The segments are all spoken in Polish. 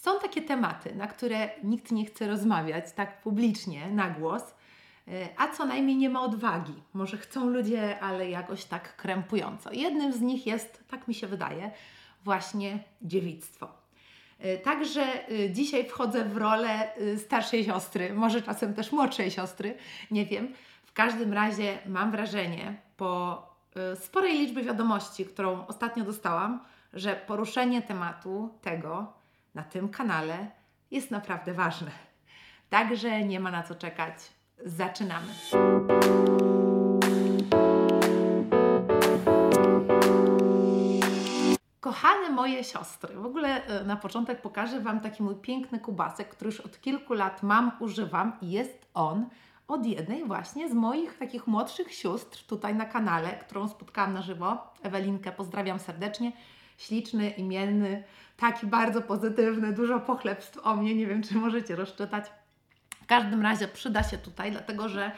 Są takie tematy, na które nikt nie chce rozmawiać tak publicznie, na głos, e, a co najmniej nie ma odwagi. Może chcą ludzie, ale jakoś tak krępująco. Jednym z nich jest, tak mi się wydaje, właśnie dziewictwo. E, także e, dzisiaj wchodzę w rolę starszej siostry, może czasem też młodszej siostry, nie wiem. W każdym razie mam wrażenie po sporej liczbie wiadomości, którą ostatnio dostałam, że poruszenie tematu tego, na tym kanale jest naprawdę ważne. Także nie ma na co czekać. Zaczynamy. Kochane moje siostry, w ogóle e, na początek pokażę Wam taki mój piękny kubasek, który już od kilku lat mam, używam i jest on od jednej właśnie z moich takich młodszych sióstr tutaj na kanale, którą spotkałam na żywo. Ewelinkę pozdrawiam serdecznie śliczny, imienny, taki bardzo pozytywny, dużo pochlebstw o mnie, nie wiem czy możecie rozczytać. W każdym razie przyda się tutaj, dlatego że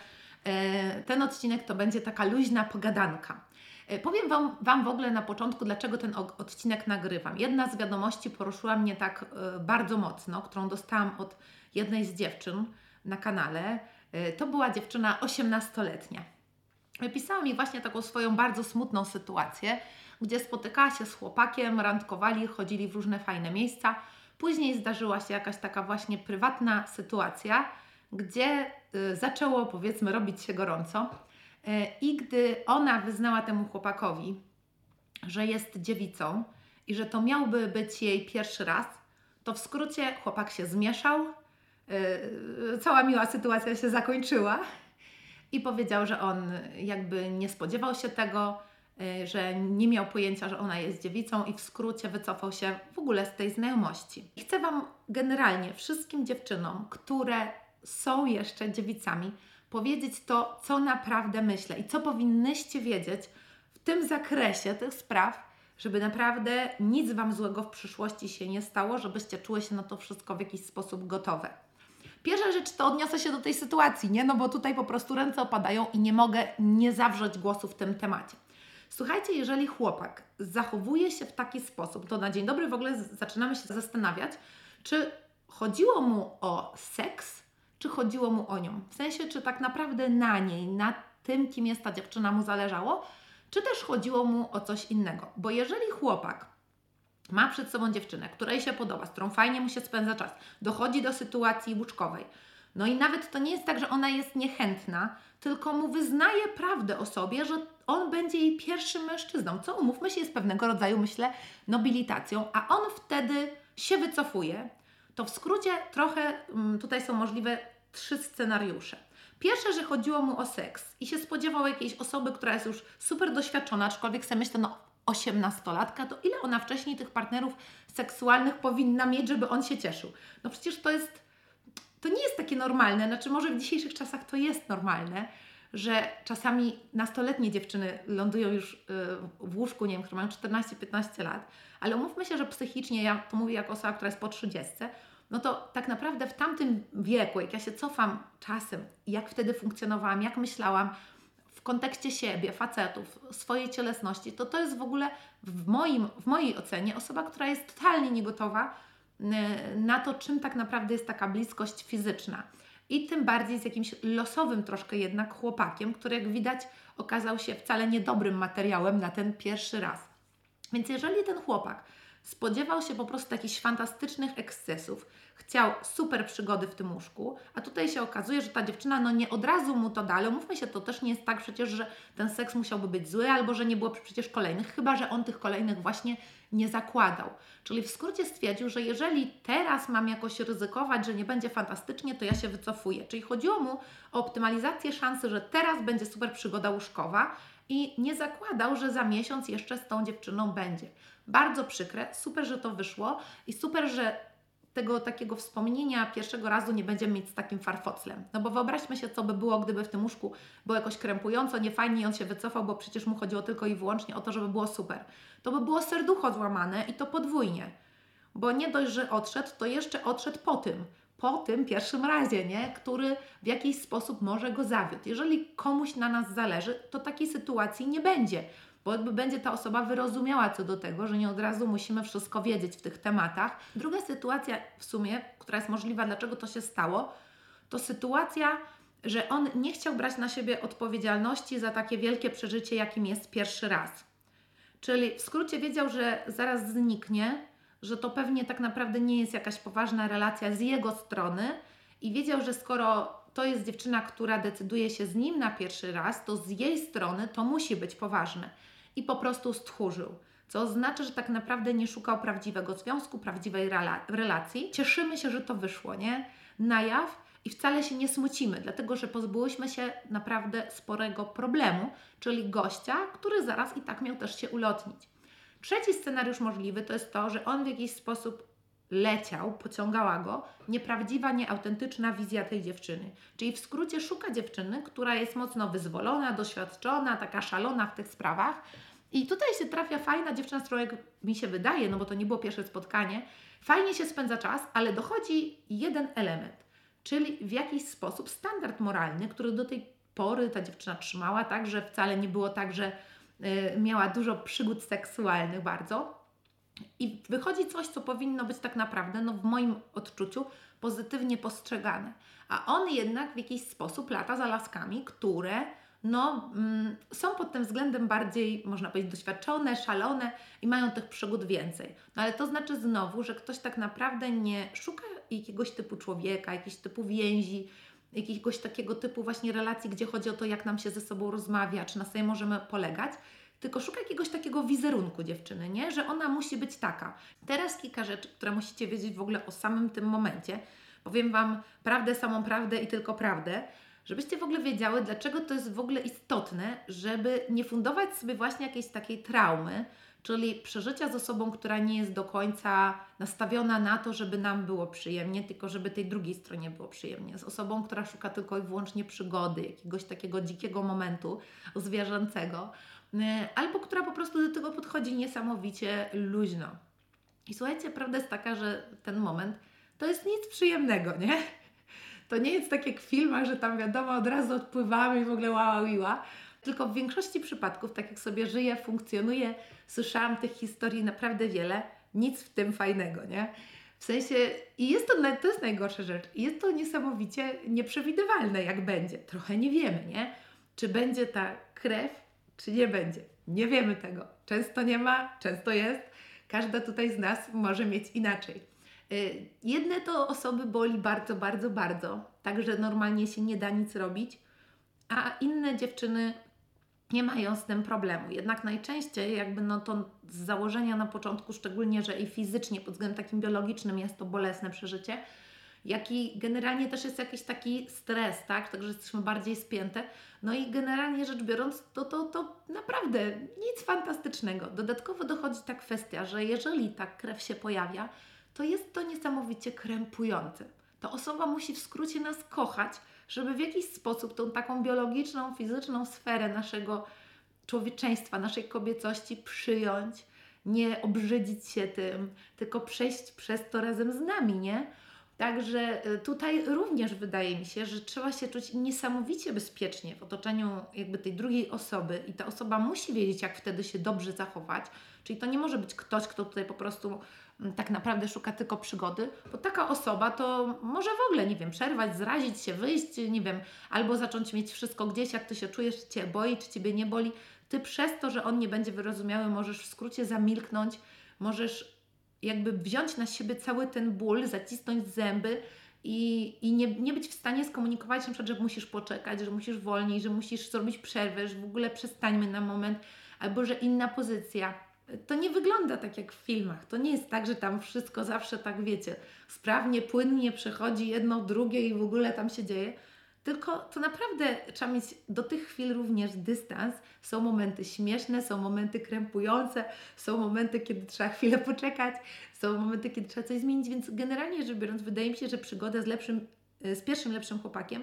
e, ten odcinek to będzie taka luźna pogadanka. E, powiem wam, wam w ogóle na początku, dlaczego ten odcinek nagrywam. Jedna z wiadomości poruszyła mnie tak e, bardzo mocno, którą dostałam od jednej z dziewczyn na kanale. To była dziewczyna 18-letnia. Pisała mi właśnie taką swoją bardzo smutną sytuację, gdzie spotykała się z chłopakiem, randkowali, chodzili w różne fajne miejsca. Później zdarzyła się jakaś taka właśnie prywatna sytuacja, gdzie y, zaczęło powiedzmy robić się gorąco. Y, I gdy ona wyznała temu chłopakowi, że jest dziewicą i że to miałby być jej pierwszy raz, to w skrócie chłopak się zmieszał, y, cała miła sytuacja się zakończyła i powiedział, że on jakby nie spodziewał się tego, Y, że nie miał pojęcia, że ona jest dziewicą i w skrócie wycofał się w ogóle z tej znajomości. Chcę Wam generalnie wszystkim dziewczynom, które są jeszcze dziewicami, powiedzieć to, co naprawdę myślę i co powinnyście wiedzieć w tym zakresie tych spraw, żeby naprawdę nic Wam złego w przyszłości się nie stało, żebyście czuły się na to wszystko w jakiś sposób gotowe. Pierwsza rzecz to odniosę się do tej sytuacji, nie? No bo tutaj po prostu ręce opadają i nie mogę nie zawrzeć głosu w tym temacie. Słuchajcie, jeżeli chłopak zachowuje się w taki sposób, to na dzień dobry w ogóle zaczynamy się zastanawiać, czy chodziło mu o seks, czy chodziło mu o nią. W sensie, czy tak naprawdę na niej, na tym, kim jest ta dziewczyna, mu zależało, czy też chodziło mu o coś innego. Bo jeżeli chłopak ma przed sobą dziewczynę, której się podoba, z którą fajnie mu się spędza czas, dochodzi do sytuacji łóżkowej, no i nawet to nie jest tak, że ona jest niechętna, tylko mu wyznaje prawdę o sobie, że on będzie jej pierwszym mężczyzną, co umówmy się jest pewnego rodzaju, myślę, nobilitacją, a on wtedy się wycofuje. To w skrócie trochę mm, tutaj są możliwe trzy scenariusze. Pierwsze, że chodziło mu o seks i się spodziewał jakiejś osoby, która jest już super doświadczona, aczkolwiek sobie myślę, no osiemnastolatka, to ile ona wcześniej tych partnerów seksualnych powinna mieć, żeby on się cieszył? No przecież to jest, to nie jest takie normalne, znaczy może w dzisiejszych czasach to jest normalne, że czasami nastoletnie dziewczyny lądują już y, w łóżku, nie wiem, które mają 14-15 lat, ale umówmy się, że psychicznie, ja to mówię jako osoba, która jest po 30, no to tak naprawdę w tamtym wieku, jak ja się cofam czasem, jak wtedy funkcjonowałam, jak myślałam w kontekście siebie, facetów, swojej cielesności, to to jest w ogóle w, moim, w mojej ocenie osoba, która jest totalnie niegotowa y, na to, czym tak naprawdę jest taka bliskość fizyczna i tym bardziej z jakimś losowym troszkę jednak chłopakiem, który jak widać okazał się wcale niedobrym materiałem na ten pierwszy raz. Więc jeżeli ten chłopak spodziewał się po prostu jakichś fantastycznych ekscesów, chciał super przygody w tym łóżku, a tutaj się okazuje, że ta dziewczyna no nie od razu mu to da, mówmy się, to też nie jest tak przecież, że ten seks musiałby być zły, albo że nie było przecież kolejnych, chyba że on tych kolejnych właśnie nie zakładał. Czyli w skrócie stwierdził, że jeżeli teraz mam jakoś ryzykować, że nie będzie fantastycznie, to ja się wycofuję. Czyli chodziło mu o optymalizację szansy, że teraz będzie super przygoda łóżkowa i nie zakładał, że za miesiąc jeszcze z tą dziewczyną będzie. Bardzo przykre, super, że to wyszło i super, że tego takiego wspomnienia pierwszego razu nie będziemy mieć z takim farfoclem. No bo wyobraźmy się, co by było, gdyby w tym łóżku było jakoś krępująco, niefajnie i on się wycofał, bo przecież mu chodziło tylko i wyłącznie o to, żeby było super. To by było serducho złamane i to podwójnie. Bo nie dość, że odszedł, to jeszcze odszedł po tym. Po tym pierwszym razie, nie? który w jakiś sposób może go zawiódł. Jeżeli komuś na nas zależy, to takiej sytuacji nie będzie. bo jakby będzie ta osoba wyrozumiała co do tego, że nie od razu musimy wszystko wiedzieć w tych tematach. Druga sytuacja w sumie, która jest możliwa, dlaczego to się stało, to sytuacja, że on nie chciał brać na siebie odpowiedzialności za takie wielkie przeżycie, jakim jest pierwszy raz. Czyli w skrócie wiedział, że zaraz zniknie, że to pewnie tak naprawdę nie jest jakaś poważna relacja z jego strony i wiedział, że skoro to jest dziewczyna, która decyduje się z nim na pierwszy raz, to z jej strony to musi być poważne. I po prostu stchórzył. Co oznacza, że tak naprawdę nie szukał prawdziwego związku, prawdziwej rela relacji. Cieszymy się, że to wyszło, nie? Na jaw i wcale się nie smucimy, dlatego że pozbyłyśmy się naprawdę sporego problemu, czyli gościa, który zaraz i tak miał też się ulotnić. Trzeci scenariusz możliwy to jest to, że on w jakiś sposób leciał, pociągała go nieprawdziwa, nieautentyczna wizja tej dziewczyny. Czyli w skrócie szuka dziewczyny, która jest mocno wyzwolona, doświadczona, taka szalona w tych sprawach. I tutaj się trafia fajna dziewczyna, z którą jak mi się wydaje, no bo to nie było pierwsze spotkanie, fajnie się spędza czas, ale dochodzi jeden element, czyli w jakiś sposób standard moralny, który do tej pory ta dziewczyna trzymała, tak, że wcale nie było tak, że miała dużo przygód seksualnych bardzo, i wychodzi coś, co powinno być tak naprawdę, no w moim odczuciu, pozytywnie postrzegane. A on jednak w jakiś sposób lata za laskami, które no, mm, są pod tym względem bardziej, można powiedzieć, doświadczone, szalone i mają tych przygód więcej. No ale to znaczy znowu, że ktoś tak naprawdę nie szuka jakiegoś typu człowieka, jakiegoś typu więzi, jakiegoś takiego typu właśnie relacji, gdzie chodzi o to, jak nam się ze sobą rozmawia, czy na sobie możemy polegać, tylko szuka jakiegoś takiego wizerunku dziewczyny, nie? Że ona musi być taka. Teraz kilka rzeczy, które musicie wiedzieć w ogóle o samym tym momencie. Powiem Wam prawdę, samą prawdę i tylko prawdę, żebyście w ogóle wiedziały, dlaczego to jest w ogóle istotne, żeby nie fundować sobie właśnie jakiejś takiej traumy, czyli przeżycia z osobą, która nie jest do końca nastawiona na to, żeby nam było przyjemnie, tylko żeby tej drugiej stronie było przyjemnie. Z osobą, która szuka tylko i wyłącznie przygody, jakiegoś takiego dzikiego momentu zwierzęcego. E, albo która po prostu do tego podchodzi niesamowicie luźno. I słuchajcie, prawda jest taka, że ten moment to jest nic przyjemnego, nie? To nie jest tak jak w filmach, że tam wiadomo, od razu odpływamy i w ogóle łała, łała. Tylko w większości przypadków, tak jak sobie żyję, funkcjonuję, słyszałam tych historii naprawdę wiele, nic w tym fajnego, nie? W sensie, i jest to, to jest najgorsza rzecz, jest to niesamowicie nieprzewidywalne, jak będzie. Trochę nie wiemy, nie? Czy będzie ta krew, czy nie będzie. Nie wiemy tego. Często nie ma, często jest. Każda tutaj z nas może mieć inaczej. Y, jedne to osoby boli bardzo, bardzo, bardzo, także normalnie się nie da nic robić, a inne dziewczyny nie mają z tym problemu. Jednak najczęściej, jakby no to z założenia na początku, szczególnie, że i fizycznie, pod względem takim biologicznym jest to bolesne przeżycie, jak i generalnie też jest jakiś taki stres, tak? Także jesteśmy bardziej spięte. No i generalnie rzecz biorąc, to, to, to naprawdę nic fantastycznego. Dodatkowo dochodzi ta kwestia, że jeżeli ta krew się pojawia, to jest to niesamowicie krępujące. Ta osoba musi w skrócie nas kochać, żeby w jakiś sposób tą taką biologiczną, fizyczną sferę naszego człowieczeństwa, naszej kobiecości przyjąć, nie obrzydzić się tym, tylko przejść przez to razem z nami, nie? Także y, tutaj również wydaje mi się, że trzeba się czuć niesamowicie bezpiecznie w otoczeniu jakby tej drugiej osoby i ta osoba musi wiedzieć, jak wtedy się dobrze zachować. Czyli to nie może być ktoś, kto tutaj po prostu mm, tak naprawdę szuka tylko przygody, bo taka osoba to może w ogóle, nie wiem, przerwać, zrazić się, wyjść, nie wiem, albo zacząć mieć wszystko gdzieś, jak Ty się czujesz, Cię boi, czy Ciebie nie boli. Ty przez to, że on nie będzie wyrozumiały, możesz w skrócie zamilknąć, możesz jakby wziąć na siebie cały ten ból, zacisnąć zęby i, i nie, nie być w stanie skomunikować na przykład, że musisz poczekać, że musisz wolniej, że musisz zrobić przerwę, że w ogóle przestańmy na moment, albo że inna pozycja. To nie wygląda tak jak w filmach. To nie jest tak, że tam wszystko zawsze tak wiecie, sprawnie, płynnie przechodzi jedno, drugie i w ogóle tam się dzieje tylko to naprawdę trzeba mieć do tych chwil również dystans. Są momenty śmieszne, są momenty krępujące, są momenty, kiedy trzeba chwilę poczekać, są momenty, kiedy trzeba coś zmienić, więc generalnie rzecz biorąc, wydaje mi się, że przygoda z lepszym, e, z pierwszym lepszym chłopakiem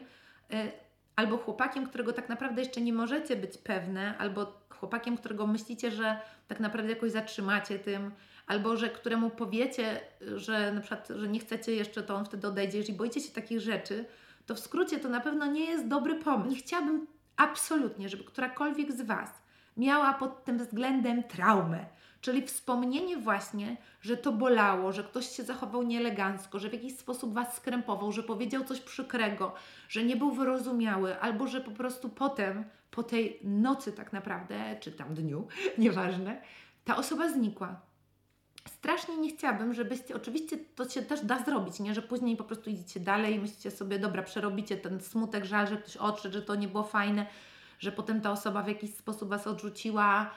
e, albo chłopakiem, którego tak naprawdę jeszcze nie możecie być pewne, albo chłopakiem, którego myślicie, że tak naprawdę jakoś zatrzymacie tym, albo że któremu powiecie, że na przykład, że nie chcecie jeszcze, to on wtedy odejdzie. Jeżeli boicie się takich rzeczy, to w skrócie to na pewno nie jest dobry pomysł. Nie chciałabym absolutnie, żeby którakolwiek z Was miała pod tym względem traumę. Czyli wspomnienie właśnie, że to bolało, że ktoś się zachował nieelegancko, że w jakiś sposób was skrępował, że powiedział coś przykrego, że nie był wyrozumiały, albo że po prostu potem, po tej nocy tak naprawdę, czy tam dniu, nieważne, ta osoba znikła. Strasznie nie chciałabym, żebyście, oczywiście to się też da zrobić, nie, że później po prostu idziecie dalej i myślicie sobie, dobra, przerobicie ten smutek, żal, że ktoś odszedł, że to nie było fajne, że potem ta osoba w jakiś sposób Was odrzuciła,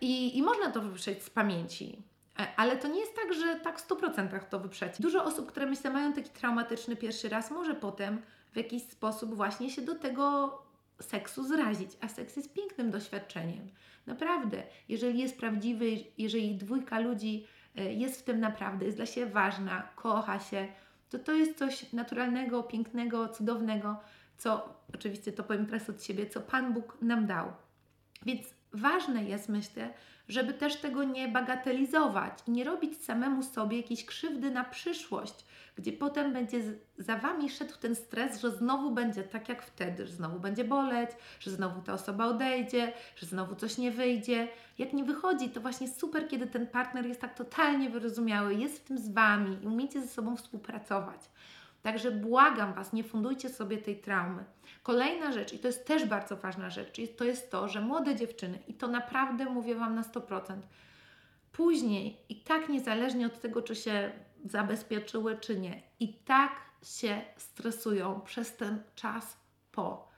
i, I można to wyprzeć z pamięci. E, ale to nie jest tak, że tak w 100% to wyprzeć. Dużo osób, które myślę mają taki traumatyczny pierwszy raz, może potem w jakiś sposób właśnie się do tego seksu zrazić. A seks jest pięknym doświadczeniem. Naprawdę. Jeżeli jest prawdziwy, jeżeli dwójka ludzi e, jest w tym naprawdę, jest dla siebie ważna, kocha się, to to jest coś naturalnego, pięknego, cudownego, co oczywiście to powiem teraz od siebie, co Pan Bóg nam dał. Więc ważne jest, myślę, żeby też tego nie bagatelizować i nie robić samemu sobie jakiejś krzywdy na przyszłość, gdzie potem będzie za Wami szedł ten stres, że znowu będzie tak jak wtedy, że znowu będzie boleć, że znowu ta osoba odejdzie, że znowu coś nie wyjdzie. Jak nie wychodzi, to właśnie super, kiedy ten partner jest tak totalnie wyrozumiały, jest w tym z Wami i umiecie ze sobą współpracować. Także błagam Was, nie fundujcie sobie tej traumy. Kolejna rzecz, i to jest też bardzo ważna rzecz, to jest to, że młode dziewczyny, i to naprawdę mówię Wam na 100%, później i tak niezależnie od tego, czy się zabezpieczyły, czy nie, i tak się stresują przez ten czas po.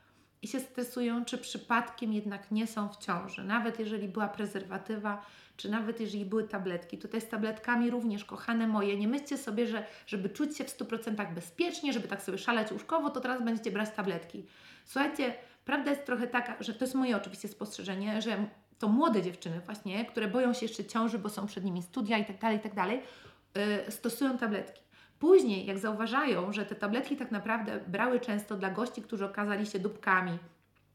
I się stresują, czy przypadkiem jednak nie są w ciąży. Nawet jeżeli była prezerwatywa, czy nawet jeżeli były tabletki. Tutaj z tabletkami również, kochane moje, nie myślcie sobie, że żeby czuć się w 100% bezpiecznie, żeby tak sobie szaleć łóżkowo, to teraz będziecie brać tabletki. Słuchajcie, prawda jest trochę taka, że to jest moje oczywiście spostrzeżenie, że to młode dziewczyny właśnie, które boją się jeszcze ciąży, bo są przed nimi studia i tak dalej, i tak dalej, yy, stosują tabletki. Później, jak zauważają, że te tabletki tak naprawdę brały często dla gości, którzy okazali się dupkami,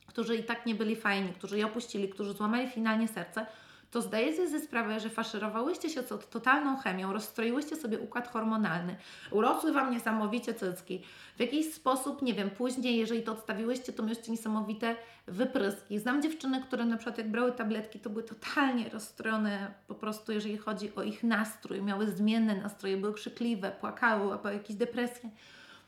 którzy i tak nie byli fajni, którzy je opuścili, którzy złamali finalnie serce, to zdajecie sobie sprawę, że faszerowałyście się totalną chemią, rozstroiłyście sobie układ hormonalny, urosły Wam niesamowicie cycki. W jakiś sposób, nie wiem, później, jeżeli to odstawiłyście, to mieliście niesamowite wypryski. Znam dziewczyny, które na przykład jak brały tabletki, to były totalnie rozstrojone po prostu, jeżeli chodzi o ich nastrój, miały zmienne nastroje, były krzykliwe, płakały, albo jakieś depresje.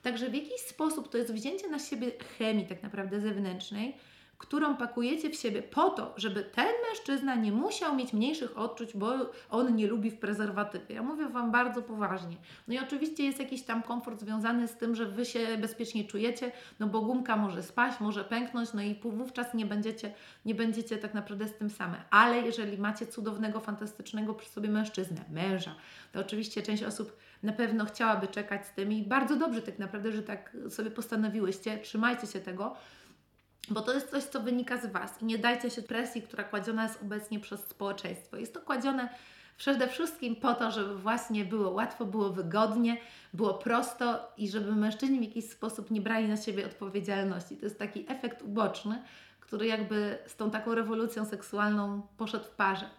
Także w jakiś sposób to jest wzięcie na siebie chemii tak naprawdę zewnętrznej, którą pakujecie w siebie po to, żeby ten mężczyzna nie musiał mieć mniejszych odczuć, bo on nie lubi w prezerwatywie. Ja mówię Wam bardzo poważnie. No i oczywiście jest jakiś tam komfort związany z tym, że Wy się bezpiecznie czujecie, no bo gumka może spaść, może pęknąć, no i wówczas nie będziecie, nie będziecie tak naprawdę z tym same. Ale jeżeli macie cudownego, fantastycznego przy sobie mężczyznę, męża, to oczywiście część osób na pewno chciałaby czekać z tym i bardzo dobrze tak naprawdę, że tak sobie postanowiłyście, trzymajcie się tego, bo to jest coś, co wynika z Was i nie dajcie się presji, która kładziona jest obecnie przez społeczeństwo. Jest to kładzione przede wszystkim po to, żeby właśnie było łatwo, było wygodnie, było prosto i żeby mężczyźni w jakiś sposób nie brali na siebie odpowiedzialności. To jest taki efekt uboczny, który jakby z tą taką rewolucją seksualną poszedł w parze.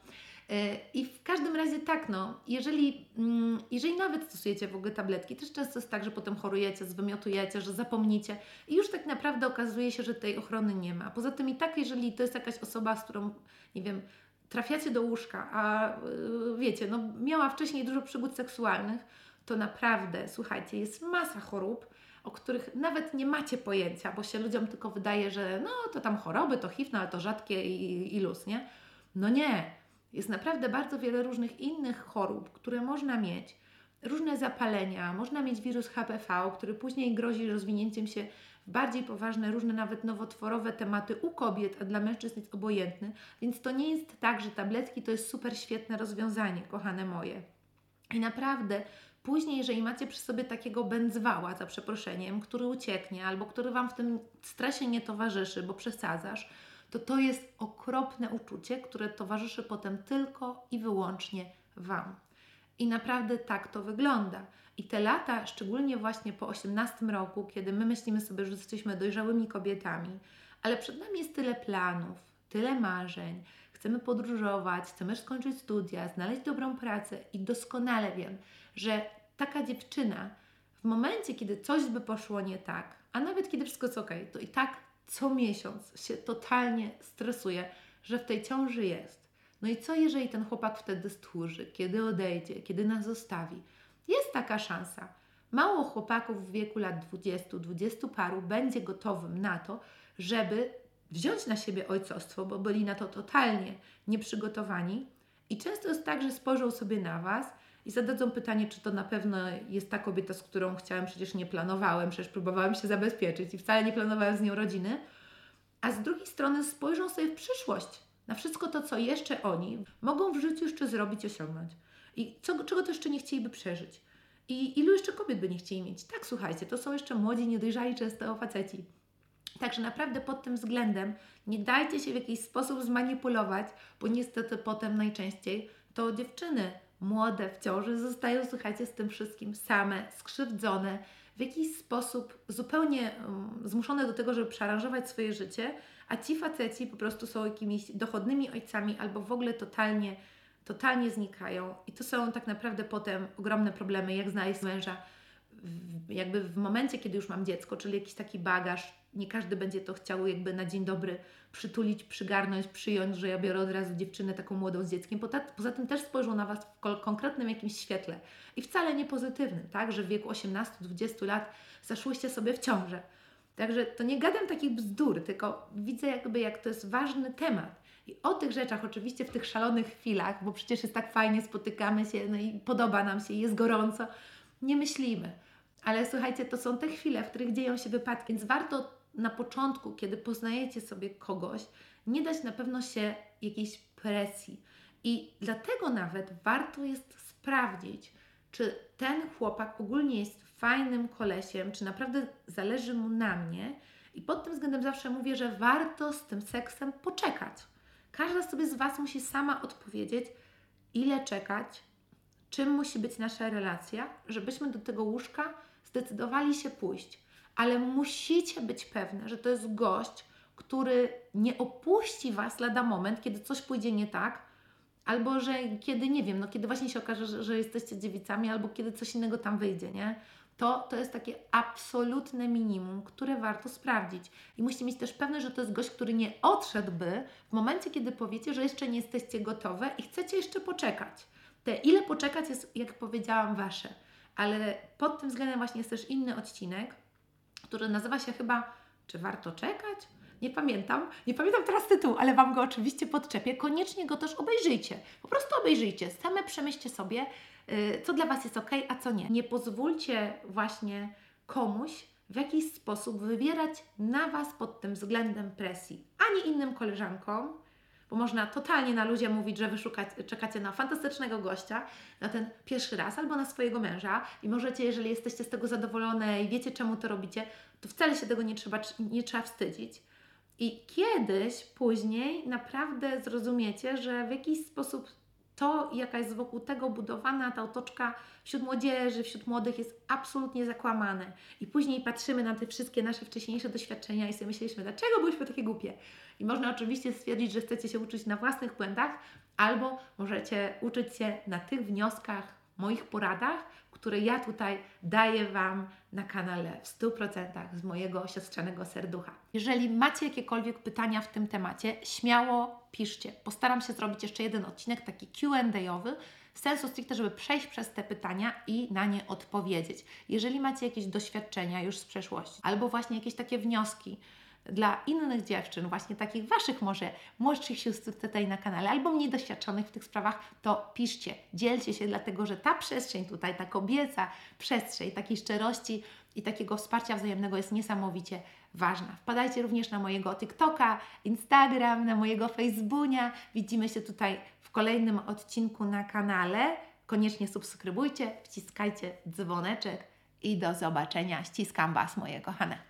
E, I w każdym razie tak, no, jeżeli, mm, jeżeli nawet stosujecie w ogóle tabletki, też często jest tak, że potem chorujecie, zwymiotujecie, że zapomnicie i już tak naprawdę okazuje się, że tej ochrony nie ma. Poza tym i tak, jeżeli to jest jakaś osoba, z którą, nie wiem, trafiacie do łóżka, a yy, wiecie, no, miała wcześniej dużo przygód seksualnych, to naprawdę, słuchajcie, jest masa chorób, o których nawet nie macie pojęcia, bo się ludziom tylko wydaje, że no to tam choroby, to HIV, no ale to rzadkie i, i luz, nie? No nie, jest naprawdę bardzo wiele różnych innych chorób, które można mieć, różne zapalenia, można mieć wirus HPV, który później grozi rozwinięciem się w bardziej poważne, różne nawet nowotworowe tematy u kobiet, a dla mężczyzn jest obojętny. Więc to nie jest tak, że tabletki to jest super świetne rozwiązanie, kochane moje. I naprawdę Później, jeżeli macie przy sobie takiego będzwała, za przeproszeniem, który ucieknie albo który Wam w tym stresie nie towarzyszy, bo przesadzasz, to to jest okropne uczucie, które towarzyszy potem tylko i wyłącznie Wam. I naprawdę tak to wygląda. I te lata, szczególnie właśnie po 18 roku, kiedy my myślimy sobie, że jesteśmy dojrzałymi kobietami, ale przed nami jest tyle planów, tyle marzeń, chcemy podróżować, chcemy skończyć studia, znaleźć dobrą pracę i doskonale wiem, że taka dziewczyna w momencie, kiedy coś by poszło nie tak, a nawet kiedy wszystko jest ok, to i tak co miesiąc się totalnie stresuje, że w tej ciąży jest. No i co jeżeli ten chłopak wtedy stłuży, kiedy odejdzie, kiedy nas zostawi? Jest taka szansa. Mało chłopaków w wieku lat 20, 20 paru będzie gotowym na to, żeby wziąć na siebie ojcostwo, bo byli na to totalnie nieprzygotowani. I często jest tak, że spojrzą sobie na Was i zadadzą pytanie, czy to na pewno jest ta kobieta, z którą chciałem, przecież nie planowałem, przecież próbowałem się zabezpieczyć i wcale nie planowałem z nią rodziny. A z drugiej strony spojrzą sobie w przyszłość, na wszystko to, co jeszcze oni mogą w życiu jeszcze zrobić, osiągnąć. I co, czego to jeszcze nie chcieliby przeżyć. I ilu jeszcze kobiet by nie chcieli mieć? Tak, słuchajcie, to są jeszcze młodzi, niedojrzali często faceci. Także naprawdę pod tym względem nie dajcie się w jakiś sposób zmanipulować, bo niestety potem najczęściej to dziewczyny młode w ciąży zostają, słuchajcie, z tym wszystkim same, skrzywdzone, w jakiś sposób zupełnie um, zmuszone do tego, żeby przearanżować swoje życie, a ci faceci po prostu są jakimiś dochodnymi ojcami albo w ogóle totalnie, totalnie znikają. I to są tak naprawdę potem ogromne problemy, jak znaleźć męża w, jakby w momencie, kiedy już mam dziecko, czyli jakiś taki bagaż, nie każdy będzie to chciał jakby na dzień dobry przytulić, przygarnąć, przyjąć, że ja biorę od razu dziewczynę taką młodą z dzieckiem. Poza, tym też spojrzą na Was w konkretnym jakimś świetle i wcale nie pozytywnym, tak, że w wieku 18-20 lat zaszłyście sobie w ciążę. Także to nie gadam takich bzdur, tylko widzę jakby jak to jest ważny temat. I o tych rzeczach oczywiście w tych szalonych chwilach, bo przecież jest tak fajnie, spotykamy się, no i podoba nam się, jest gorąco, nie myślimy. Ale słuchajcie, to są te chwile, w których dzieją się wypadki, więc warto na początku, kiedy poznajecie sobie kogoś, nie dać na pewno się jakiejś presji. I dlatego nawet warto jest sprawdzić, czy ten chłopak ogólnie jest fajnym kolesiem, czy naprawdę zależy mu na mnie. I pod tym względem zawsze mówię, że warto z tym seksem poczekać. Każda sobie z Was musi sama odpowiedzieć, ile czekać, czym musi być nasza relacja, żebyśmy do tego łóżka zdecydowali się pójść. Ale musicie być pewne, że to jest gość, który nie opuści Was lada moment, kiedy coś pójdzie nie tak, albo że kiedy, nie wiem, no kiedy właśnie się okaże, że, że jesteście dziewicami, albo kiedy coś innego tam wyjdzie, nie? To, to jest takie absolutne minimum, które warto sprawdzić. I musicie mieć też pewne, że to jest gość, który nie odszedłby w momencie, kiedy powiecie, że jeszcze nie jesteście gotowe i chcecie jeszcze poczekać. Te ile poczekać jest, jak powiedziałam, wasze. Ale pod tym względem właśnie jest też inny odcinek, który nazywa się chyba Czy warto czekać? Nie pamiętam, nie pamiętam teraz tytułu, ale Wam go oczywiście podczepię. Koniecznie go też obejrzyjcie. Po prostu obejrzyjcie. Same przemyślcie sobie, yy, co dla Was jest ok, a co nie. Nie pozwólcie właśnie komuś w jakiś sposób wywierać na Was pod tym względem presji. Ani innym koleżankom, bo można totalnie na ludzie mówić, że wy szukacie, czekacie na fantastycznego gościa, na ten pierwszy raz albo na swojego męża i możecie, jeżeli jesteście z tego zadowolone i wiecie, czemu to robicie, to wcale się tego nie trzeba, nie trzeba wstydzić. I kiedyś, później naprawdę zrozumiecie, że w jakiś sposób to, jaka jest wokół tego budowana ta otoczka wśród młodzieży, wśród młodych jest absolutnie zakłamane. I później patrzymy na te wszystkie nasze wcześniejsze doświadczenia i sobie myśleliśmy, dlaczego byliśmy takie głupie. I można oczywiście stwierdzić, że chcecie się uczyć na własnych błędach, albo możecie uczyć się na tych wnioskach, moich poradach, które ja tutaj daję Wam na kanale w 100% z mojego siostrzanego serducha. Jeżeli macie jakiekolwiek pytania w tym temacie, śmiało piszcie. Postaram się zrobić jeszcze jeden odcinek, taki Q&A-owy, sensu stricte, żeby przejść przez te pytania i na nie odpowiedzieć. Jeżeli macie jakieś doświadczenia już z przeszłości, albo właśnie jakieś takie wnioski, dla innych dziewczyn, właśnie takich Waszych może młodszych sióstr tutaj na kanale, albo mniej doświadczonych w tych sprawach, to piszcie, dzielcie się, dlatego że ta przestrzeń tutaj, ta kobieca przestrzeń takiej szczerości i takiego wsparcia wzajemnego jest niesamowicie ważna. Wpadajcie również na mojego TikToka, Instagram, na mojego Facebooka. Widzimy się tutaj w kolejnym odcinku na kanale. Koniecznie subskrybujcie, wciskajcie dzwoneczek i do zobaczenia. Ściskam Was, moje kochane.